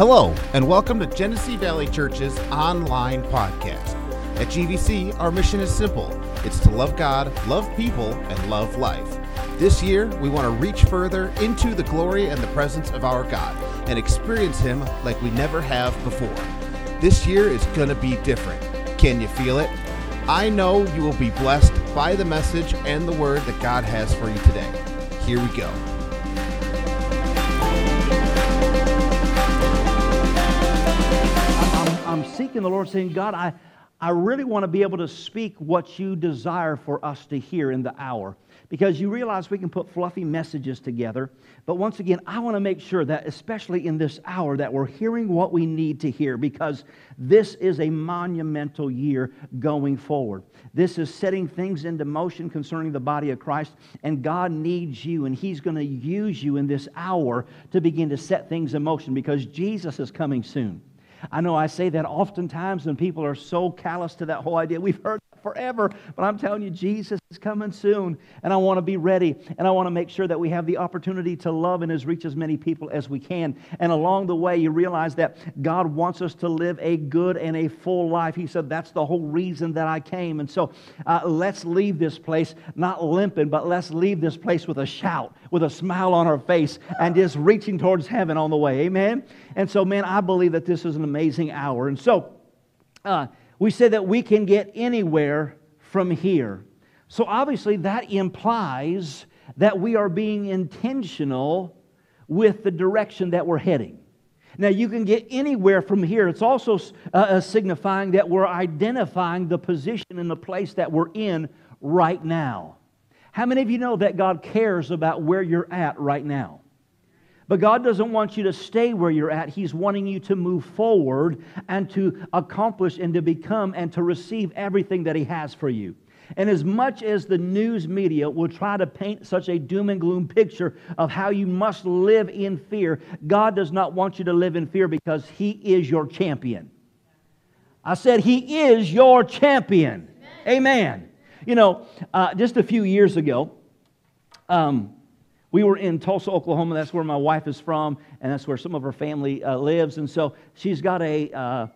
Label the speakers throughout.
Speaker 1: Hello, and welcome to Genesee Valley Church's online podcast. At GVC, our mission is simple it's to love God, love people, and love life. This year, we want to reach further into the glory and the presence of our God and experience Him like we never have before. This year is going to be different. Can you feel it? I know you will be blessed by the message and the word that God has for you today. Here we go.
Speaker 2: Seeking the Lord, saying, God, I, I really want to be able to speak what you desire for us to hear in the hour. Because you realize we can put fluffy messages together. But once again, I want to make sure that, especially in this hour, that we're hearing what we need to hear because this is a monumental year going forward. This is setting things into motion concerning the body of Christ, and God needs you, and He's going to use you in this hour to begin to set things in motion because Jesus is coming soon. I know I say that oftentimes, when people are so callous to that whole idea. We've heard forever, but I'm telling you, Jesus is coming soon, and I want to be ready, and I want to make sure that we have the opportunity to love and as reach as many people as we can. And along the way, you realize that God wants us to live a good and a full life. He said, That's the whole reason that I came. And so uh, let's leave this place not limping, but let's leave this place with a shout, with a smile on our face, and just reaching towards heaven on the way. Amen? And so, man, I believe that this is an amazing hour. And so, uh, we say that we can get anywhere from here. So, obviously, that implies that we are being intentional with the direction that we're heading. Now, you can get anywhere from here. It's also uh, uh, signifying that we're identifying the position and the place that we're in right now. How many of you know that God cares about where you're at right now? But God doesn't want you to stay where you're at. He's wanting you to move forward and to accomplish and to become and to receive everything that He has for you. And as much as the news media will try to paint such a doom and gloom picture of how you must live in fear, God does not want you to live in fear because He is your champion. I said, He is your champion. Amen. Amen. You know, uh, just a few years ago, um, we were in Tulsa, Oklahoma. That's where my wife is from, and that's where some of her family uh, lives. And so she's got a, uh,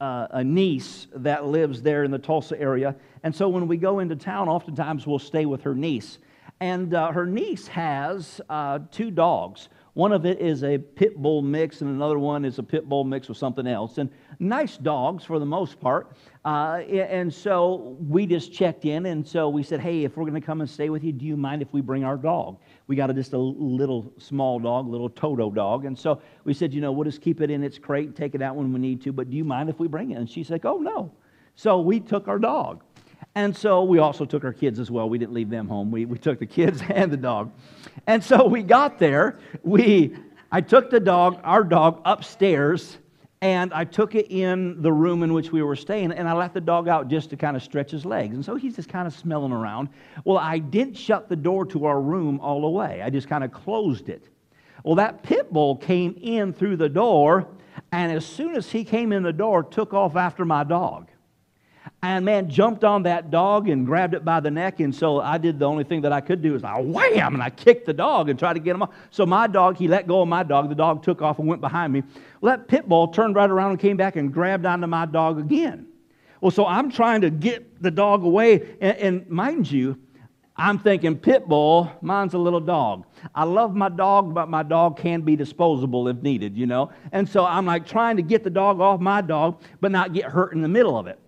Speaker 2: uh, a niece that lives there in the Tulsa area. And so when we go into town, oftentimes we'll stay with her niece. And uh, her niece has uh, two dogs. One of it is a pit bull mix, and another one is a pit bull mix with something else. And nice dogs for the most part. Uh, and so we just checked in, and so we said, hey, if we're going to come and stay with you, do you mind if we bring our dog? We got a, just a little small dog, little Toto dog. And so we said, you know, we'll just keep it in its crate take it out when we need to, but do you mind if we bring it? And she's like, oh, no. So we took our dog. And so we also took our kids as well. We didn't leave them home. We, we took the kids and the dog. And so we got there. We, I took the dog, our dog, upstairs, and I took it in the room in which we were staying, and I let the dog out just to kind of stretch his legs. And so he's just kind of smelling around. Well, I didn't shut the door to our room all the way, I just kind of closed it. Well, that pit bull came in through the door, and as soon as he came in the door, took off after my dog and man jumped on that dog and grabbed it by the neck and so i did the only thing that i could do is i wham and i kicked the dog and tried to get him off. So my dog he let go of my dog. The dog took off and went behind me. Well that pit bull turned right around and came back and grabbed onto my dog again. Well so i'm trying to get the dog away and, and mind you i'm thinking pit bull mine's a little dog. I love my dog but my dog can be disposable if needed you know? And so i'm like trying to get the dog off my dog but not get hurt in the middle of it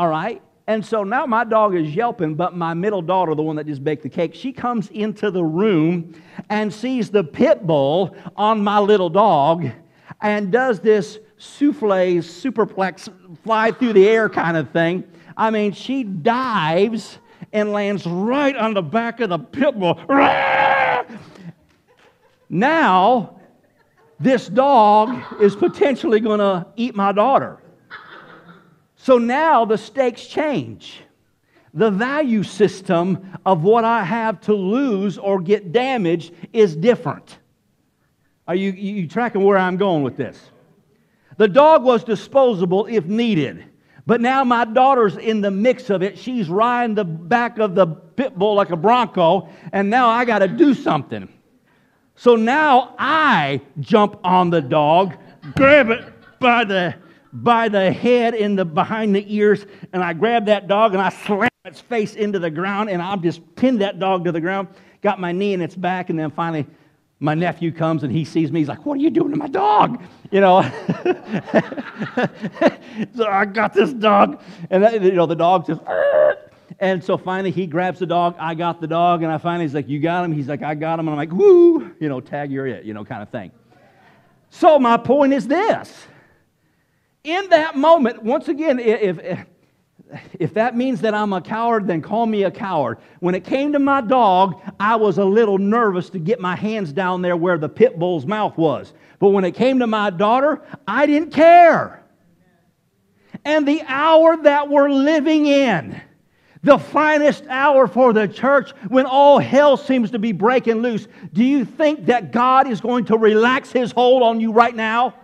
Speaker 2: all right? And so now my dog is yelping, but my middle daughter, the one that just baked the cake, she comes into the room and sees the pit bull on my little dog and does this souffle, superplex, fly through the air kind of thing. I mean, she dives and lands right on the back of the pit bull. Now, this dog is potentially going to eat my daughter. So now the stakes change. The value system of what I have to lose or get damaged is different. Are you, you tracking where I'm going with this? The dog was disposable if needed. But now my daughter's in the mix of it. She's riding the back of the pit bull like a bronco, and now I got to do something. So now I jump on the dog, grab it by the by the head and the behind the ears, and I grab that dog and I slam its face into the ground, and I just pinned that dog to the ground, got my knee in its back, and then finally my nephew comes and he sees me. He's like, What are you doing to my dog? You know. so I got this dog, and that, you know, the dog just. And so finally he grabs the dog. I got the dog, and I finally he's like, You got him? He's like, I got him. And I'm like, Woo, you know, tag, you're it, you know, kind of thing. So my point is this. In that moment, once again, if, if if that means that I'm a coward, then call me a coward. When it came to my dog, I was a little nervous to get my hands down there where the pit bull's mouth was. But when it came to my daughter, I didn't care. And the hour that we're living in, the finest hour for the church when all hell seems to be breaking loose, do you think that God is going to relax his hold on you right now?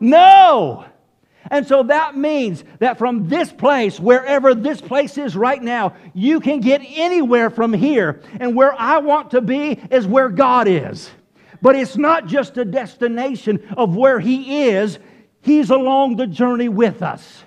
Speaker 2: No! And so that means that from this place, wherever this place is right now, you can get anywhere from here. And where I want to be is where God is. But it's not just a destination of where He is, He's along the journey with us.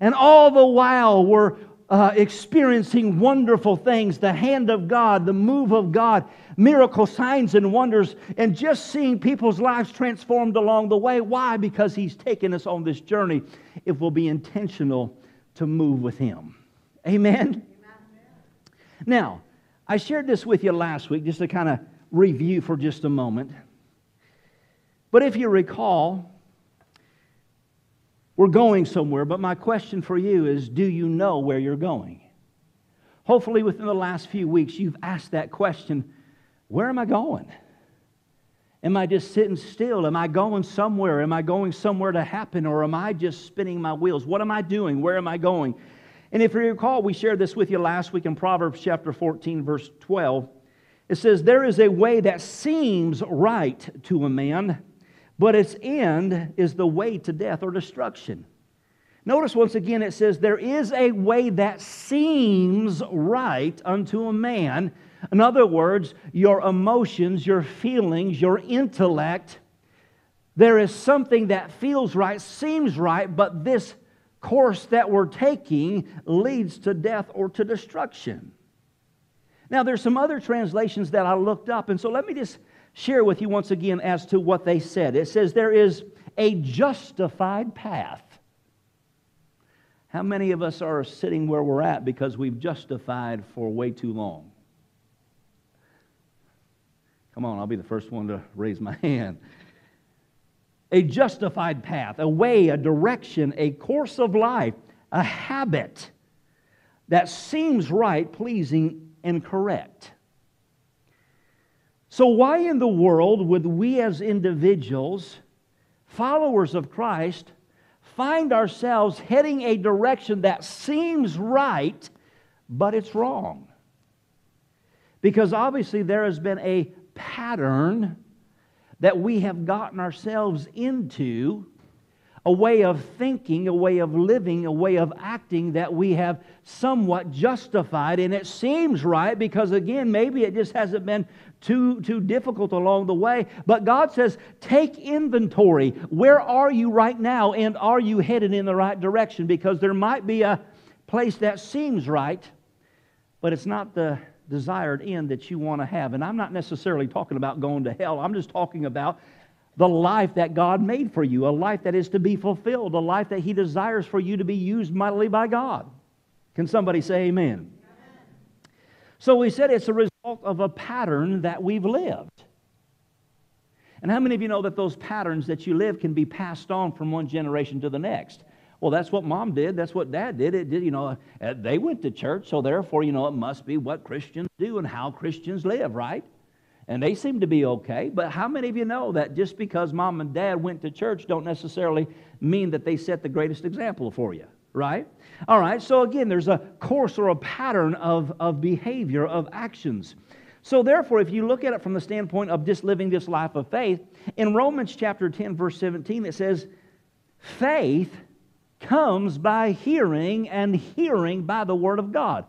Speaker 2: And all the while, we're uh, experiencing wonderful things the hand of God, the move of God, miracle signs and wonders, and just seeing people's lives transformed along the way. Why? Because He's taken us on this journey if we'll be intentional to move with Him. Amen? Amen. Now, I shared this with you last week just to kind of review for just a moment. But if you recall, we're going somewhere, but my question for you is do you know where you're going? Hopefully, within the last few weeks, you've asked that question where am I going? Am I just sitting still? Am I going somewhere? Am I going somewhere to happen? Or am I just spinning my wheels? What am I doing? Where am I going? And if you recall, we shared this with you last week in Proverbs chapter 14, verse 12. It says, There is a way that seems right to a man, but its end is the way to death or destruction. Notice once again it says, There is a way that seems right unto a man. In other words, your emotions, your feelings, your intellect, there is something that feels right, seems right, but this course that we're taking leads to death or to destruction. Now, there's some other translations that I looked up, and so let me just share with you once again as to what they said. It says there is a justified path. How many of us are sitting where we're at because we've justified for way too long? Come on, I'll be the first one to raise my hand. A justified path, a way, a direction, a course of life, a habit that seems right, pleasing, and correct. So, why in the world would we as individuals, followers of Christ, find ourselves heading a direction that seems right, but it's wrong? Because obviously there has been a pattern that we have gotten ourselves into a way of thinking, a way of living, a way of acting that we have somewhat justified. And it seems right because, again, maybe it just hasn't been too, too difficult along the way. But God says, take inventory. Where are you right now? And are you headed in the right direction? Because there might be a place that seems right, but it's not the desired end that you want to have. And I'm not necessarily talking about going to hell, I'm just talking about the life that God made for you, a life that is to be fulfilled, a life that He desires for you to be used mightily by God. Can somebody say amen? So we said it's a result of a pattern that we've lived. And how many of you know that those patterns that you live can be passed on from one generation to the next? Well, that's what mom did. That's what dad did. It did, you know, uh, they went to church, so therefore, you know, it must be what Christians do and how Christians live, right? And they seem to be okay. But how many of you know that just because mom and dad went to church don't necessarily mean that they set the greatest example for you, right? All right, so again, there's a course or a pattern of, of behavior, of actions. So, therefore, if you look at it from the standpoint of just living this life of faith, in Romans chapter 10, verse 17, it says, Faith comes by hearing, and hearing by the Word of God.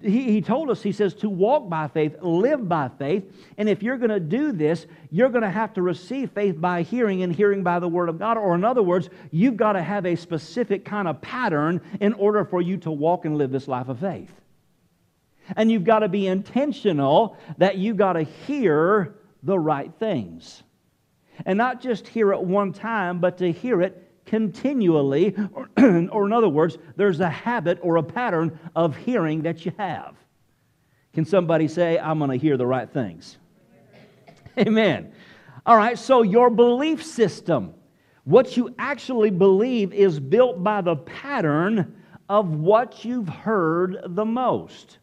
Speaker 2: He, he told us, he says, to walk by faith, live by faith. And if you're going to do this, you're going to have to receive faith by hearing and hearing by the Word of God. Or, in other words, you've got to have a specific kind of pattern in order for you to walk and live this life of faith. And you've got to be intentional that you've got to hear the right things. And not just hear it one time, but to hear it continually, or, or, in other words, there's a habit or a pattern of hearing that you have. Can somebody say, I'm going to hear the right things? Amen. All right, so your belief system, what you actually believe, is built by the pattern of what you've heard the most.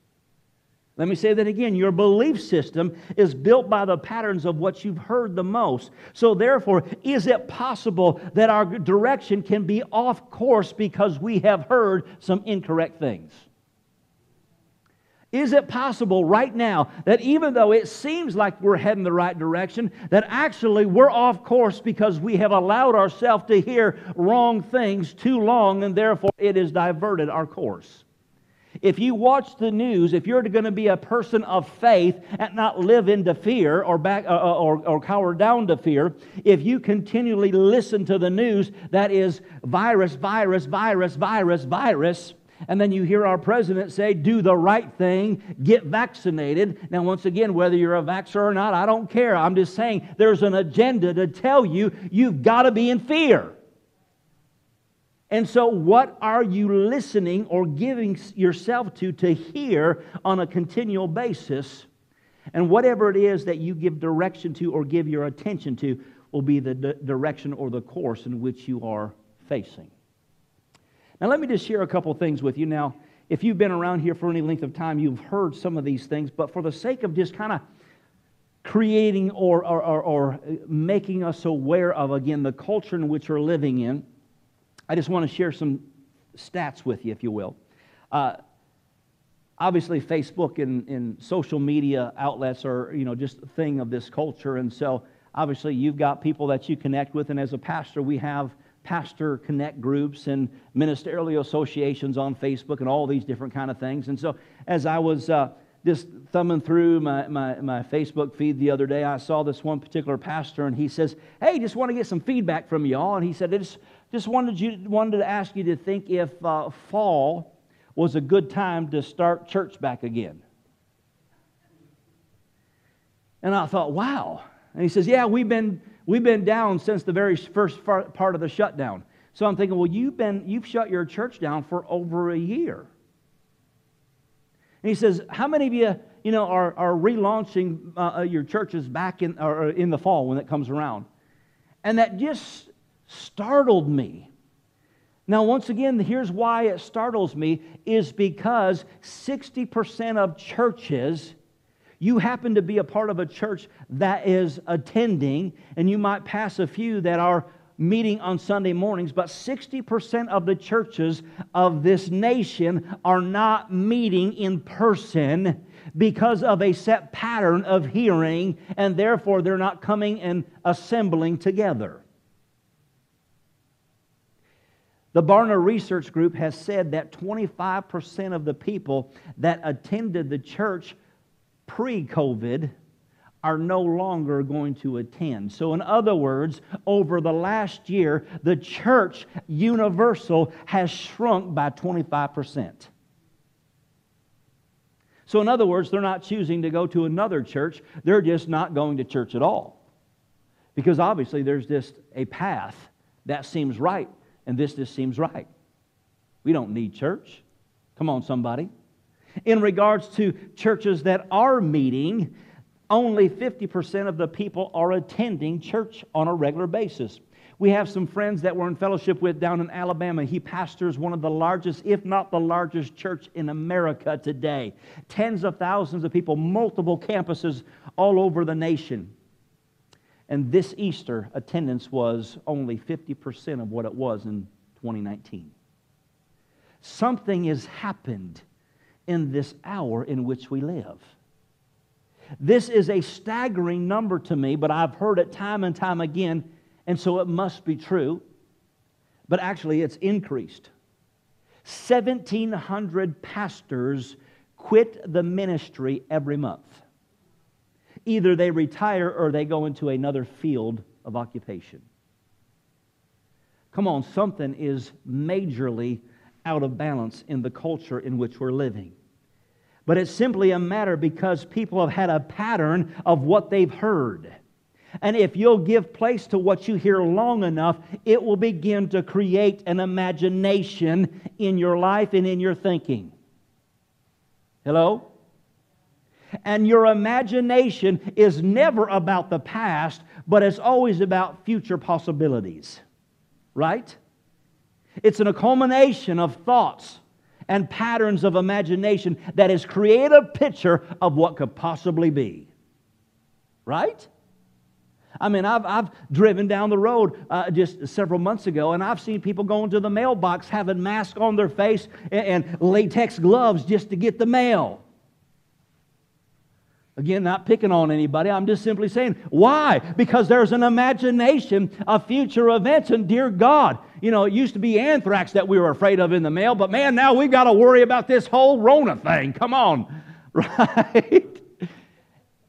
Speaker 2: Let me say that again. Your belief system is built by the patterns of what you've heard the most. So, therefore, is it possible that our direction can be off course because we have heard some incorrect things? Is it possible right now that even though it seems like we're heading the right direction, that actually we're off course because we have allowed ourselves to hear wrong things too long and therefore it has diverted our course? If you watch the news, if you're going to be a person of faith and not live into fear or, back, uh, uh, or, or cower down to fear, if you continually listen to the news that is virus, virus, virus, virus, virus, and then you hear our president say, do the right thing, get vaccinated. Now, once again, whether you're a vaxxer or not, I don't care. I'm just saying there's an agenda to tell you you've got to be in fear. And so, what are you listening or giving yourself to to hear on a continual basis? And whatever it is that you give direction to or give your attention to will be the direction or the course in which you are facing. Now, let me just share a couple things with you. Now, if you've been around here for any length of time, you've heard some of these things, but for the sake of just kind of creating or, or, or, or uh, making us aware of, again, the culture in which we're living in, I just want to share some stats with you, if you will. Uh, obviously, Facebook and, and social media outlets are, you know, just a thing of this culture. And so, obviously, you've got people that you connect with. And as a pastor, we have pastor connect groups and ministerial associations on Facebook and all these different kind of things. And so, as I was uh, just thumbing through my, my, my Facebook feed the other day, I saw this one particular pastor, and he says, Hey, just want to get some feedback from you all. And he said, It's wanted, you, wanted to ask you to think if uh, fall was a good time to start church back again. And I thought, wow. And he says, yeah, we've been, we've been down since the very first part of the shutdown. So I'm thinking, well, you've, been, you've shut your church down for over a year. And he says, how many of you, you know, are, are relaunching uh, uh your churches back in, or in the fall when it comes around? And that just startled me. Now, once again, here's why it startles me is because 60% of churches, you happen to be a part of a church that is attending, and you might pass a few that are meeting on Sunday mornings, but 60% of the churches of this nation are not meeting in person because of a set pattern of hearing, and therefore they're not coming and assembling together. The Barna Research Group has said that 25% of the people that attended the church pre COVID are no longer going to attend. So, in other words, over the last year, the church universal has shrunk by 25%. So, in other words, they're not choosing to go to another church, they're just not going to church at all. Because obviously, there's just a path that seems right and this just seems right. We don't need church. Come on, somebody. In regards to churches that are meeting, only 50% of the people are attending church on a regular basis. We have some friends that we're in fellowship with down in Alabama. He pastors one of the largest, if not the largest, church in America today. Tens of thousands of people, multiple campuses all over the nation. And this Easter, attendance was only 50% of what it was in 2019. Something has happened in this hour in which we live. This is a staggering number to me, but I've heard it time and time again, and so it must be true. But actually, it's increased. 1,700 pastors quit the ministry every month. Either they retire or they go into another field of occupation. Come on, something is majorly out of balance in the culture in which we're living. But it's simply a matter because people have had a pattern of what they've heard. And if you'll give place to what you hear long enough, it will begin to create an imagination in your life and in your thinking. Hello? And your imagination is never about the past, but it's always about future possibilities. Right? It's an culmination of thoughts and patterns of imagination that is has created a picture of what could possibly be. Right? I mean, I've, I've driven down the road uh, just several months ago, and I've seen people going to the mailbox having masks on their face and, and latex gloves just to get the mail. Again, not picking on anybody. I'm just simply saying, why? Because there's an imagination of future events. And dear God, you know, it used to be anthrax that we were afraid of in the mail, but man, now we've got to worry about this whole Rona thing. Come on, right?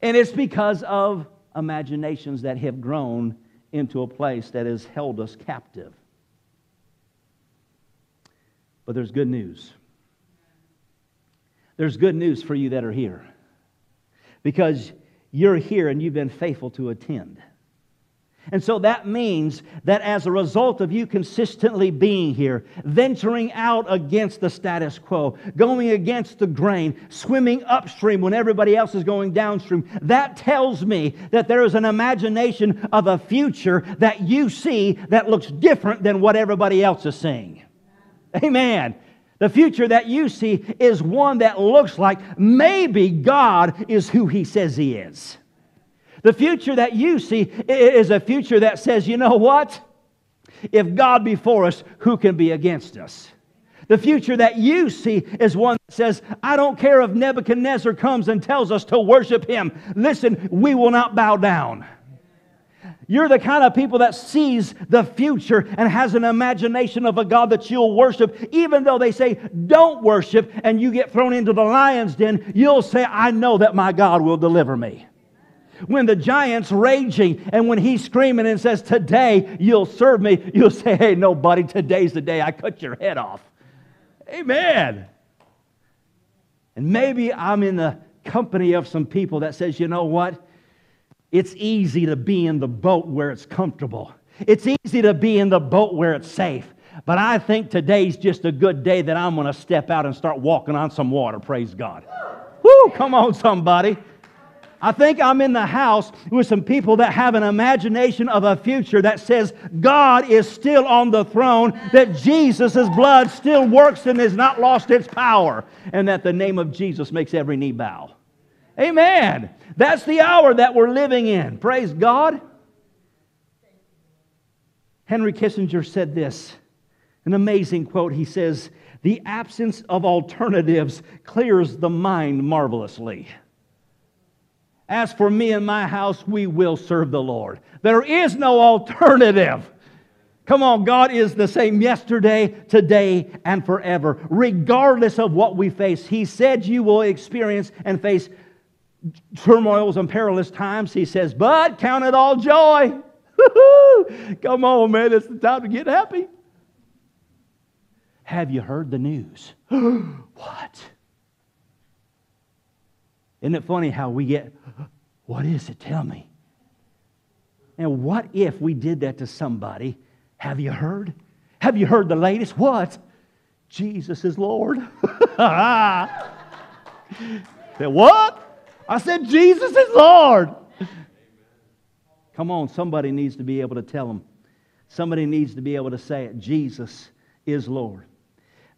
Speaker 2: and it's because of imaginations that have grown into a place that has held us captive. But there's good news. There's good news for you that are here because you're here and you've been faithful to attend. And so that means that as a result of you consistently being here, venturing out against the status quo, going against the grain, swimming upstream when everybody else is going downstream, that tells me that there is an imagination of a future that you see that looks different than what everybody else is seeing. Amen. The future that you see is one that looks like maybe God is who He says He is. The future that you see is a future that says, you know what? If God be for us, who can be against us? The future that you see is one that says, I don't care if Nebuchadnezzar comes and tells us to worship him. Listen, we will not bow down. You're the kind of people that sees the future and has an imagination of a God that you'll worship. Even though they say, don't worship, and you get thrown into the lion's den, you'll say, I know that my God will deliver me. When the giant's raging and when he's screaming and says, Today you'll serve me, you'll say, Hey, no, buddy, today's the day I cut your head off. Amen. And maybe I'm in the company of some people that says, You know what? It's easy to be in the boat where it's comfortable. It's easy to be in the boat where it's safe. But I think today's just a good day that I'm going to step out and start walking on some water. Praise God. Whoo, come on, somebody. I think I'm in the house with some people that have an imagination of a future that says God is still on the throne, that Jesus' blood still works and has not lost its power, and that the name of Jesus makes every knee bow. Amen. That's the hour that we're living in. Praise God. Henry Kissinger said this an amazing quote. He says, The absence of alternatives clears the mind marvelously. As for me and my house, we will serve the Lord. There is no alternative. Come on, God is the same yesterday, today, and forever, regardless of what we face. He said you will experience and face turmoils and perilous times. He says, but count it all joy. Come on, man, it's the time to get happy. Have you heard the news? what? Isn't it funny how we get, what is it? Tell me. And what if we did that to somebody? Have you heard? Have you heard the latest? What? Jesus is Lord. Said, what? I said, Jesus is Lord. Come on, somebody needs to be able to tell them. Somebody needs to be able to say it. Jesus is Lord.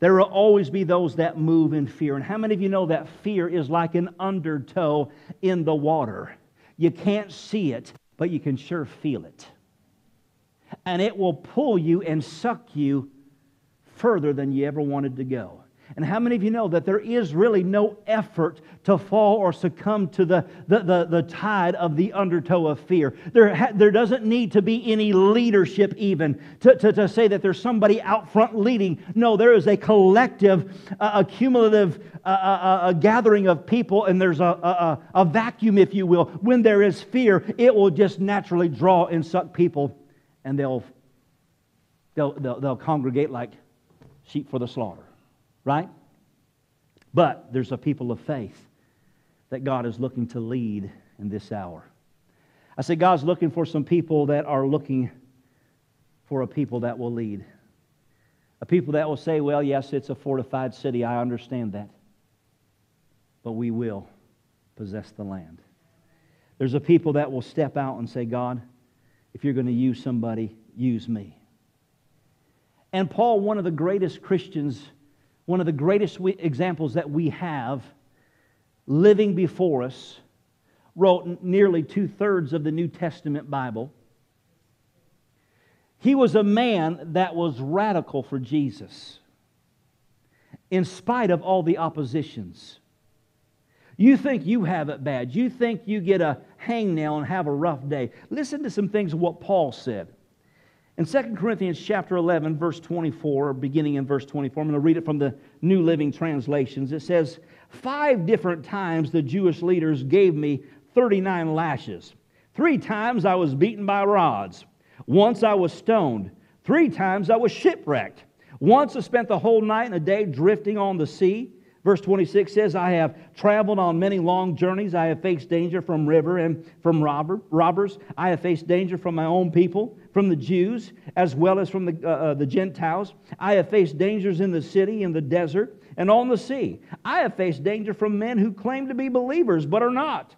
Speaker 2: There will always be those that move in fear. And how many of you know that fear is like an undertow in the water? You can't see it, but you can sure feel it. And it will pull you and suck you further than you ever wanted to go. And how many of you know that there is really no effort to fall or succumb to the, the, the, the tide of the undertow of fear? There, ha- there doesn't need to be any leadership, even to, to, to say that there's somebody out front leading. No, there is a collective, uh, accumulative uh, uh, a gathering of people, and there's a, a, a vacuum, if you will. When there is fear, it will just naturally draw and suck people, and they'll, they'll, they'll, they'll congregate like sheep for the slaughter right? But there's a people of faith that God is looking to lead in this hour. I say God's looking for some people that are looking for a people that will lead. A people that will say, well, yes, it's a fortified city. I understand that. But we will possess the land. There's a people that will step out and say, God, if you're going to use somebody, use me. And Paul, one of the greatest Christians one of the greatest examples that we have living before us, wrote nearly two thirds of the New Testament Bible. He was a man that was radical for Jesus, in spite of all the oppositions. You think you have it bad. You think you get a hangnail and have a rough day. Listen to some things of what Paul said. In 2 Corinthians chapter 11, verse 24, beginning in verse 24, I'm going to read it from the New Living Translations. It says, Five different times the Jewish leaders gave me 39 lashes. Three times I was beaten by rods. Once I was stoned. Three times I was shipwrecked. Once I spent the whole night and a day drifting on the sea. Verse 26 says, I have traveled on many long journeys. I have faced danger from river and from robber, robbers. I have faced danger from my own people, from the Jews, as well as from the, uh, uh, the Gentiles. I have faced dangers in the city, in the desert, and on the sea. I have faced danger from men who claim to be believers but are not.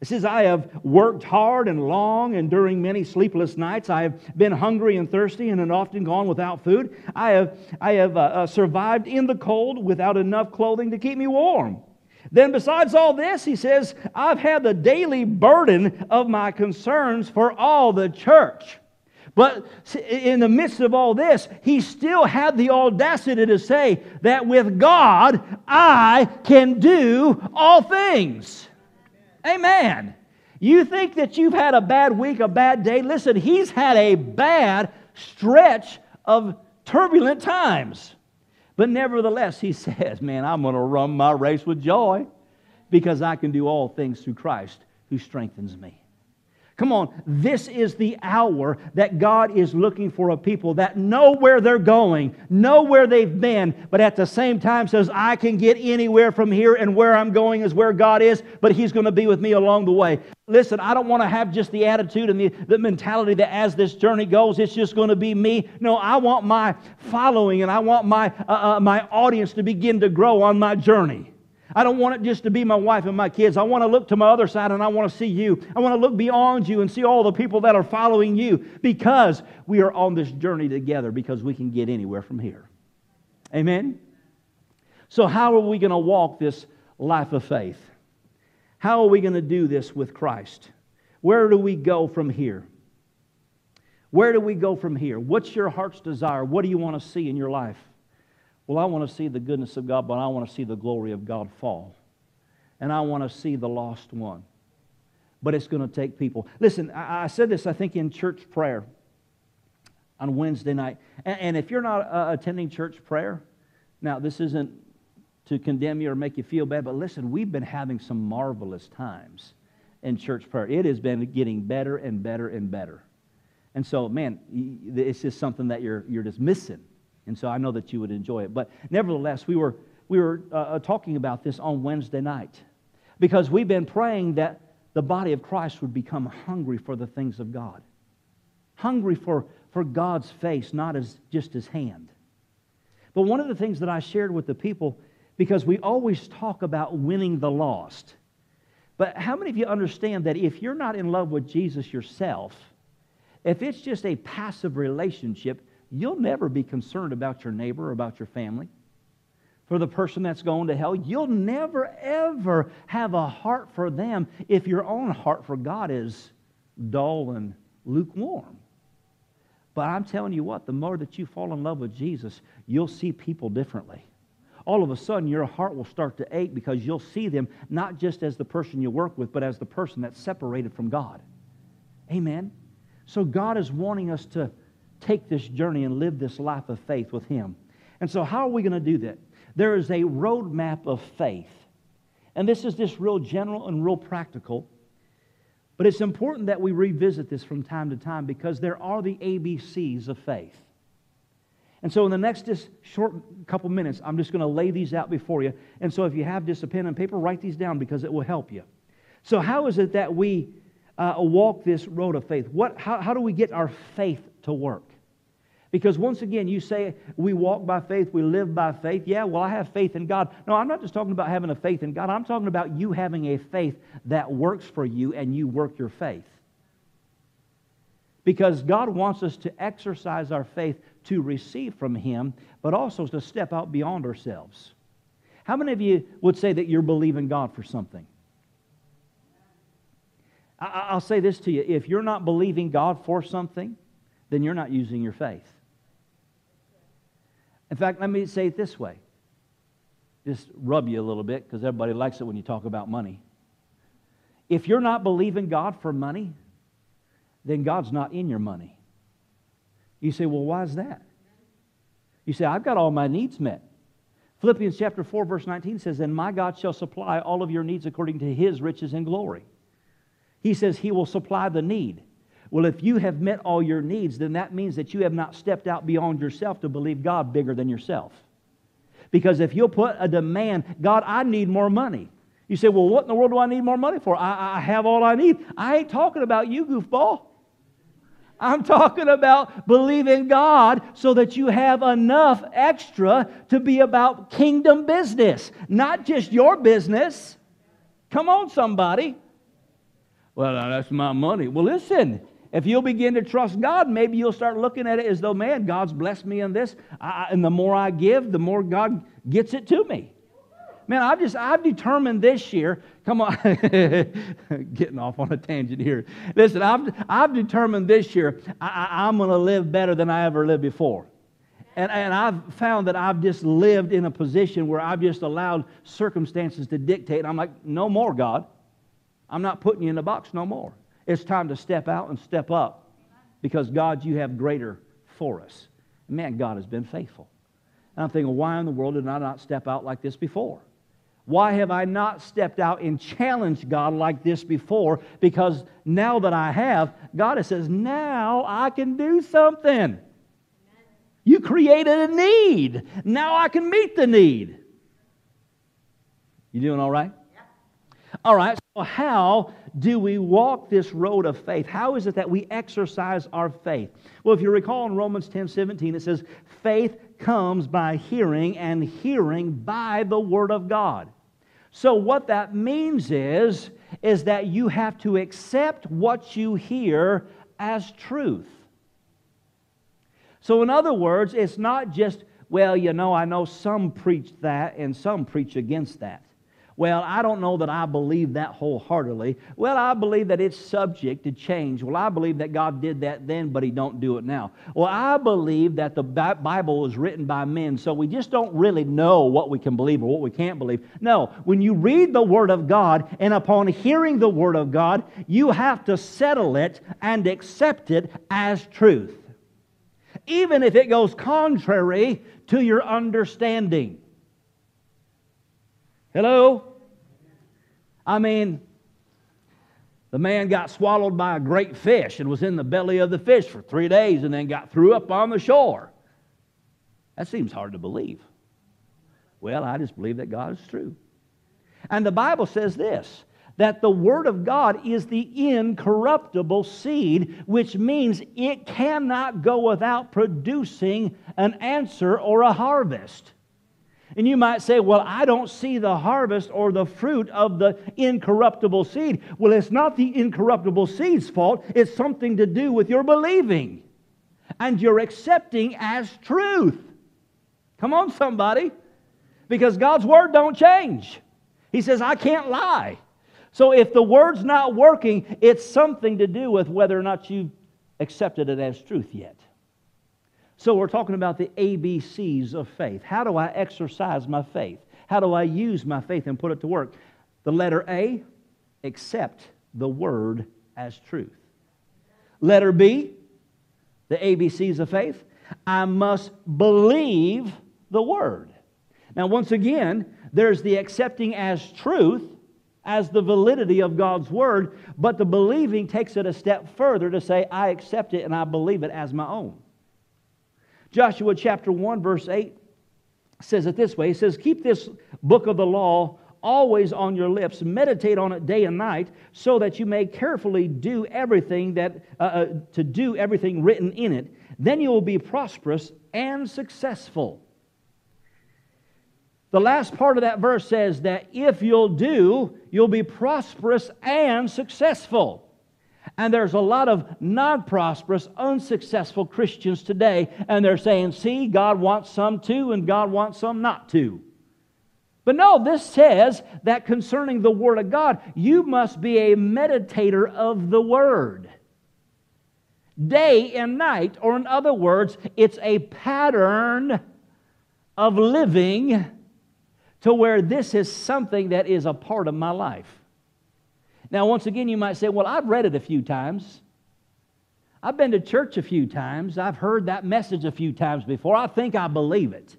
Speaker 2: It says, I have worked hard and long, and during many sleepless nights. I have been hungry and thirsty and have often gone without food. I have, I have uh, uh, survived in the cold without enough clothing to keep me warm. Then, besides all this, he says, I've had the daily burden of my concerns for all the church. But in the midst of all this, he still had the audacity to say that with God, I can do all things. Amen. You think that you've had a bad week, a bad day? Listen, he's had a bad stretch of turbulent times. But nevertheless, he says, Man, I'm going to run my race with joy because I can do all things through Christ who strengthens me. Come on, this is the hour that God is looking for a people that know where they're going, know where they've been, but at the same time says, I can get anywhere from here, and where I'm going is where God is, but He's going to be with me along the way. Listen, I don't want to have just the attitude and the, the mentality that as this journey goes, it's just going to be me. No, I want my following and I want my, uh, uh, my audience to begin to grow on my journey. I don't want it just to be my wife and my kids. I want to look to my other side and I want to see you. I want to look beyond you and see all the people that are following you because we are on this journey together because we can get anywhere from here. Amen? So, how are we going to walk this life of faith? How are we going to do this with Christ? Where do we go from here? Where do we go from here? What's your heart's desire? What do you want to see in your life? Well, I want to see the goodness of God, but I want to see the glory of God fall. And I want to see the lost one. But it's going to take people. Listen, I, said this, I think, in church prayer on Wednesday night. And, and if you're not uh, attending church prayer, now this isn't to condemn you or make you feel bad, but listen, we've been having some marvelous times in church prayer. It has been getting better and better and better. And so, man, it's just something that you're, you're just missing. And so I know that you would enjoy it. But nevertheless, we were, we were uh, uh, talking about this on Wednesday night because we've been praying that the body of Christ would become hungry for the things of God, hungry for, for God's face, not as just his hand. But one of the things that I shared with the people, because we always talk about winning the lost. But how many of you understand that if you're not in love with Jesus yourself, if it's just a passive relationship, you'll never be concerned about your neighbor or about your family. For the person that's going to hell, you'll never, ever have a heart for them if your own heart for God is dull and lukewarm. But I'm telling you what, the more that you fall in love with Jesus, you'll see people differently. all of a sudden your heart will start to ache because you'll see them not just as the person you work with, but as the person that's separated from God. Amen. So God is wanting us to take this journey and live this life of faith with Him. And so, how are we going to do that? There is a roadmap of faith. And this is just real general and real practical. But it's important that we revisit this from time to time because there are the ABCs of faith. And so, in the next just short couple minutes, I'm just going to lay these out before you. And so, if you have just a pen and paper, write these down because it will help you. So, how is it that we uh, walk this road of faith? What, how, how do we get our faith to work? Because once again, you say we walk by faith, we live by faith. Yeah, well, I have faith in God. No, I'm not just talking about having a faith in God. I'm talking about you having a faith that works for you and you work your faith. Because God wants us to exercise our faith to receive from Him, but also to step out beyond ourselves. How many of you would say that you're believing God for something? I'll say this to you if you're not believing God for something, then you're not using your faith. In fact, let me say it this way just rub you a little bit because everybody likes it when you talk about money. If you're not believing God for money, then God's not in your money. You say, well, why is that? You say, I've got all my needs met. Philippians chapter 4, verse 19 says, And my God shall supply all of your needs according to his riches and glory. He says he will supply the need. Well, if you have met all your needs, then that means that you have not stepped out beyond yourself to believe God bigger than yourself. Because if you'll put a demand, God, I need more money. You say, well, what in the world do I need more money for? I, I have all I need. I ain't talking about you, goofball. I'm talking about believing God so that you have enough extra to be about kingdom business, not just your business. Come on, somebody. Well, that's my money. Well, listen, if you'll begin to trust God, maybe you'll start looking at it as though, man, God's blessed me in this. I, and the more I give, the more God gets it to me. Man, I've just, I've determined this year, come on, getting off on a tangent here. Listen, I've, I've determined this year I, I'm going to live better than I ever lived before. And, and I've found that I've just lived in a position where I've just allowed circumstances to dictate. I'm like, no more, God. I'm not putting you in a box no more. It's time to step out and step up because, God, you have greater for us. Man, God has been faithful. And I'm thinking, why in the world did I not step out like this before? Why have I not stepped out and challenged God like this before? Because now that I have, God has says, now I can do something. You created a need. Now I can meet the need. You doing all right? All right, so how do we walk this road of faith? How is it that we exercise our faith? Well, if you recall in Romans 10 17, it says, faith comes by hearing, and hearing by the Word of God. So, what that means is, is that you have to accept what you hear as truth. So, in other words, it's not just, well, you know, I know some preach that and some preach against that. Well, I don't know that I believe that wholeheartedly. Well, I believe that it's subject to change. Well, I believe that God did that then, but He don't do it now. Well, I believe that the Bible was written by men, so we just don't really know what we can believe or what we can't believe. No, when you read the Word of God, and upon hearing the Word of God, you have to settle it and accept it as truth, even if it goes contrary to your understanding. Hello? I mean, the man got swallowed by a great fish and was in the belly of the fish for three days and then got threw up on the shore. That seems hard to believe. Well, I just believe that God is true. And the Bible says this that the Word of God is the incorruptible seed, which means it cannot go without producing an answer or a harvest. And you might say, Well, I don't see the harvest or the fruit of the incorruptible seed. Well, it's not the incorruptible seed's fault, it's something to do with your believing and your accepting as truth. Come on, somebody. Because God's word don't change. He says, I can't lie. So if the word's not working, it's something to do with whether or not you've accepted it as truth yet. So we're talking about the ABCs of faith. How do I exercise my faith? How do I use my faith and put it to work? The letter A, accept the word as truth. Letter B, the ABCs of faith, I must believe the word. Now, once again, there's the accepting as truth, as the validity of God's word, but the believing takes it a step further to say, I accept it and I believe it as my own. Joshua chapter 1, verse 8 says it this way He says, Keep this book of the law always on your lips, meditate on it day and night, so that you may carefully do everything that, uh, uh, to do everything written in it. Then you will be prosperous and successful. The last part of that verse says that if you'll do, you'll be prosperous and successful. And there's a lot of non prosperous, unsuccessful Christians today, and they're saying, see, God wants some to, and God wants some not to. But no, this says that concerning the Word of God, you must be a meditator of the Word. Day and night, or in other words, it's a pattern of living to where this is something that is a part of my life. Now, once again, you might say, Well, I've read it a few times. I've been to church a few times. I've heard that message a few times before. I think I believe it.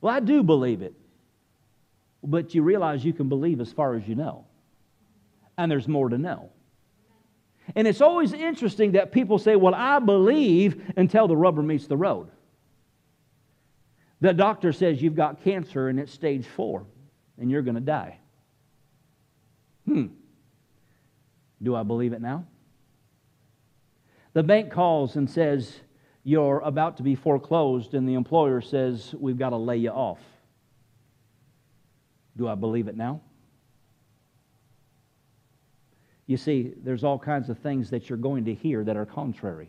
Speaker 2: Well, I do believe it. But you realize you can believe as far as you know. And there's more to know. And it's always interesting that people say, Well, I believe until the rubber meets the road. The doctor says you've got cancer and it's stage four and you're going to die. Hmm. Do I believe it now? The bank calls and says, You're about to be foreclosed, and the employer says, We've got to lay you off. Do I believe it now? You see, there's all kinds of things that you're going to hear that are contrary.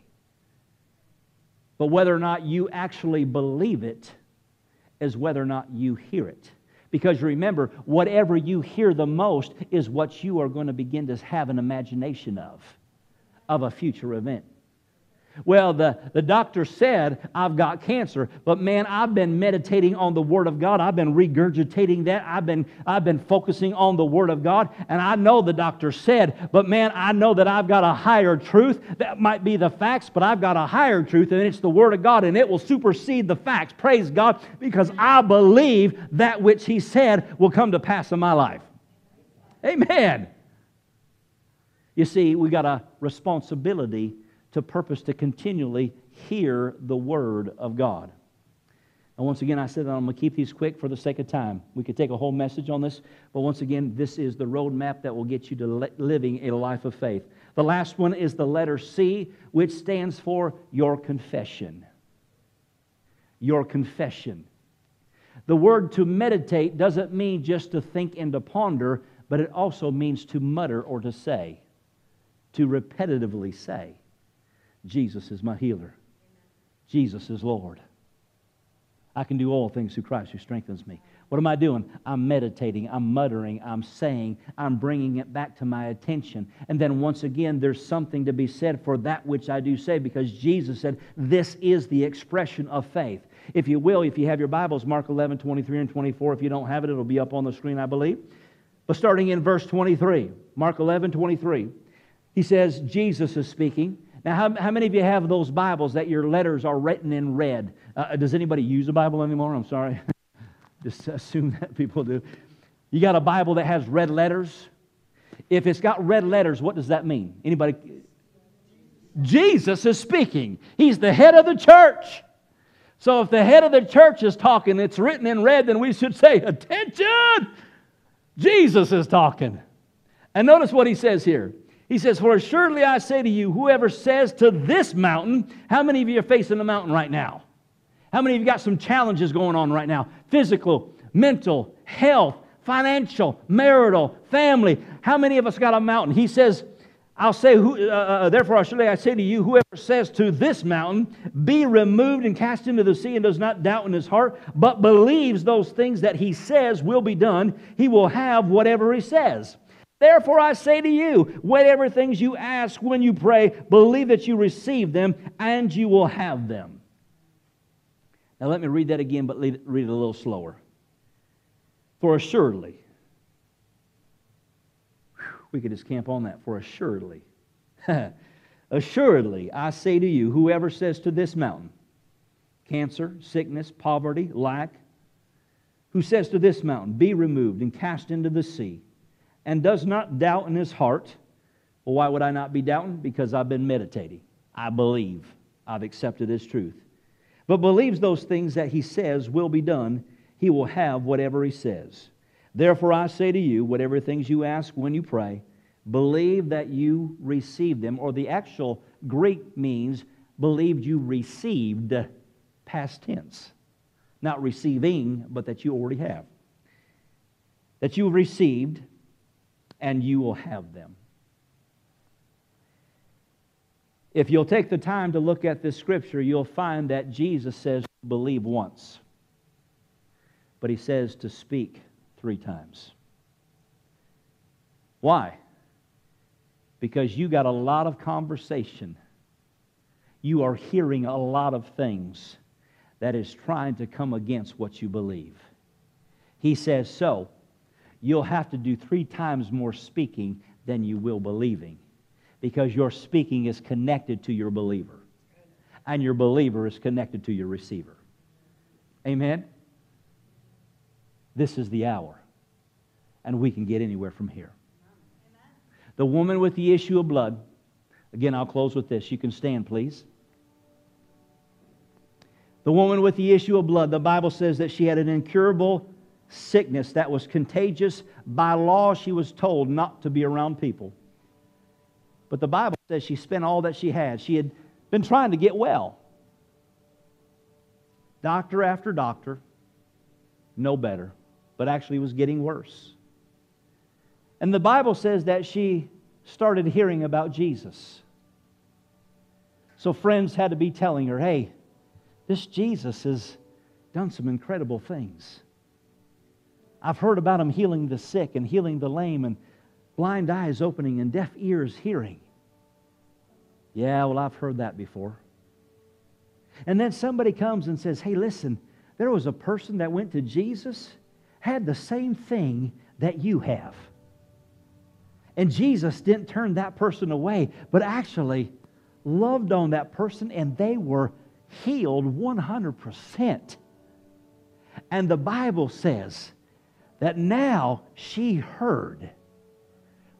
Speaker 2: But whether or not you actually believe it is whether or not you hear it. Because remember, whatever you hear the most is what you are going to begin to have an imagination of, of a future event. Well, the, the doctor said, I've got cancer, but man, I've been meditating on the Word of God. I've been regurgitating that. I've been, I've been focusing on the Word of God. And I know the doctor said, but man, I know that I've got a higher truth. That might be the facts, but I've got a higher truth, and it's the Word of God, and it will supersede the facts. Praise God, because I believe that which He said will come to pass in my life. Amen. You see, we got a responsibility to purpose to continually hear the word of God. And once again, I said that I'm going to keep these quick for the sake of time. We could take a whole message on this, but once again, this is the roadmap that will get you to living a life of faith. The last one is the letter C, which stands for your confession. Your confession. The word to meditate doesn't mean just to think and to ponder, but it also means to mutter or to say, to repetitively say. Jesus is my healer. Jesus is Lord. I can do all things through Christ who strengthens me. What am I doing? I'm meditating, I'm muttering, I'm saying, I'm bringing it back to my attention. And then once again, there's something to be said for that which I do say because Jesus said, This is the expression of faith. If you will, if you have your Bibles, Mark 11, 23 and 24. If you don't have it, it'll be up on the screen, I believe. But starting in verse 23, Mark 11, 23, he says, Jesus is speaking. Now, how, how many of you have those Bibles that your letters are written in red? Uh, does anybody use a Bible anymore? I'm sorry. Just assume that people do. You got a Bible that has red letters? If it's got red letters, what does that mean? Anybody? Jesus is speaking. He's the head of the church. So if the head of the church is talking, it's written in red, then we should say, Attention! Jesus is talking. And notice what he says here. He says, For assuredly I say to you, whoever says to this mountain, how many of you are facing the mountain right now? How many of you got some challenges going on right now? Physical, mental, health, financial, marital, family. How many of us got a mountain? He says, I'll say, who, uh, uh, therefore, surely I say to you, whoever says to this mountain, be removed and cast into the sea, and does not doubt in his heart, but believes those things that he says will be done, he will have whatever he says. Therefore, I say to you, whatever things you ask when you pray, believe that you receive them and you will have them. Now let me read that again, but read it a little slower. For assuredly, we could just camp on that. For assuredly, assuredly, I say to you, whoever says to this mountain, cancer, sickness, poverty, lack, who says to this mountain, Be removed and cast into the sea, and does not doubt in his heart, well, why would I not be doubting? Because I've been meditating. I believe. I've accepted his truth. But believes those things that he says will be done, he will have whatever he says. Therefore, I say to you, whatever things you ask when you pray, believe that you receive them, or the actual Greek means believed you received, past tense. Not receiving, but that you already have. That you received, and you will have them. If you'll take the time to look at this scripture, you'll find that Jesus says, believe once. But he says to speak three times. Why? Because you got a lot of conversation. You are hearing a lot of things that is trying to come against what you believe. He says, so you'll have to do three times more speaking than you will believing because your speaking is connected to your believer, and your believer is connected to your receiver. Amen? This is the hour, and we can get anywhere from here. The woman with the issue of blood, again, I'll close with this. You can stand, please. The woman with the issue of blood, the Bible says that she had an incurable sickness that was contagious. By law, she was told not to be around people. But the Bible says she spent all that she had. She had been trying to get well. Doctor after doctor, no better, but actually was getting worse. And the Bible says that she started hearing about Jesus. So friends had to be telling her, hey, this Jesus has done some incredible things. I've heard about him healing the sick and healing the lame and blind eyes opening and deaf ears hearing. Yeah, well, I've heard that before. And then somebody comes and says, Hey, listen, there was a person that went to Jesus, had the same thing that you have. And Jesus didn't turn that person away, but actually loved on that person, and they were healed 100%. And the Bible says that now she heard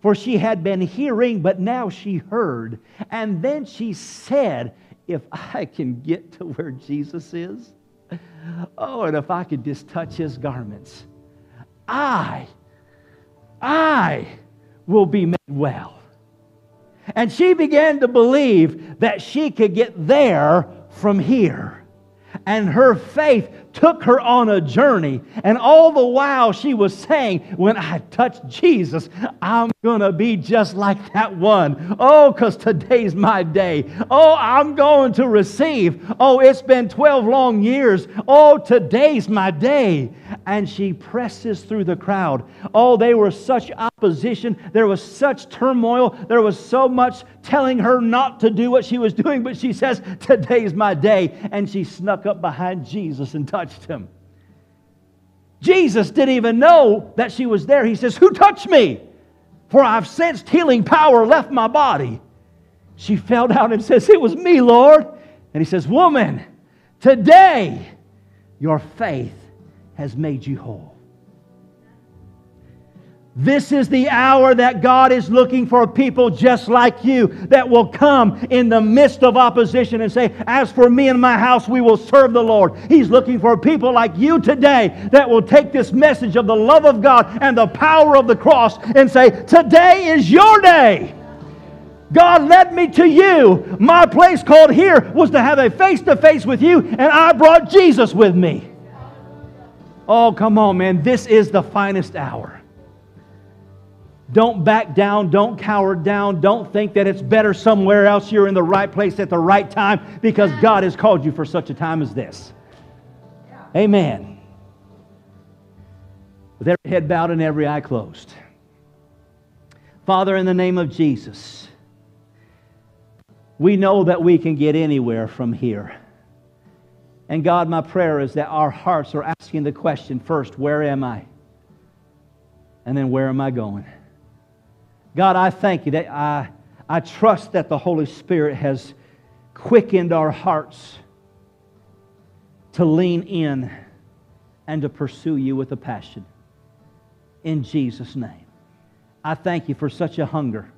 Speaker 2: for she had been hearing, but now she heard. And then she said, If I can get to where Jesus is, oh, and if I could just touch his garments, I, I will be made well. And she began to believe that she could get there from here. And her faith took her on a journey. And all the while she was saying, When I touch Jesus, I'm going to be just like that one. Oh, because today's my day. Oh, I'm going to receive. Oh, it's been 12 long years. Oh, today's my day. And she presses through the crowd. Oh, they were such opposition. There was such turmoil. There was so much telling her not to do what she was doing. But she says, Today's my day. And she snuck up behind Jesus and touched touched him. Jesus didn't even know that she was there. He says, Who touched me? For I've sensed healing power left my body. She fell down and says, It was me, Lord. And he says, Woman, today your faith has made you whole. This is the hour that God is looking for people just like you that will come in the midst of opposition and say, As for me and my house, we will serve the Lord. He's looking for people like you today that will take this message of the love of God and the power of the cross and say, Today is your day. God led me to you. My place called here was to have a face to face with you, and I brought Jesus with me. Oh, come on, man. This is the finest hour. Don't back down. Don't cower down. Don't think that it's better somewhere else. You're in the right place at the right time because God has called you for such a time as this. Amen. With every head bowed and every eye closed. Father, in the name of Jesus, we know that we can get anywhere from here. And God, my prayer is that our hearts are asking the question first, where am I? And then, where am I going? God, I thank you that I, I trust that the Holy Spirit has quickened our hearts to lean in and to pursue you with a passion. In Jesus' name. I thank you for such a hunger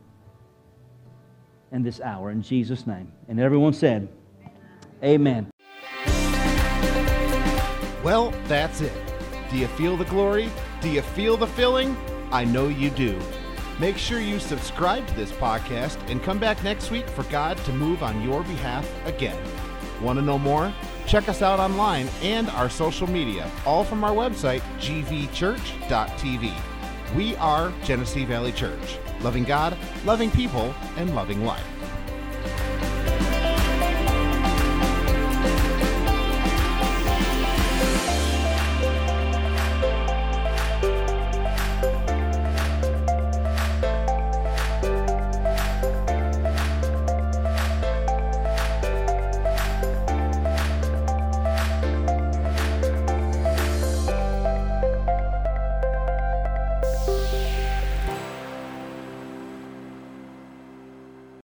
Speaker 2: in this hour. In Jesus' name. And everyone said, Amen.
Speaker 1: Well, that's it. Do you feel the glory? Do you feel the filling? I know you do. Make sure you subscribe to this podcast and come back next week for God to move on your behalf again. Want to know more? Check us out online and our social media, all from our website, gvchurch.tv. We are Genesee Valley Church, loving God, loving people, and loving life.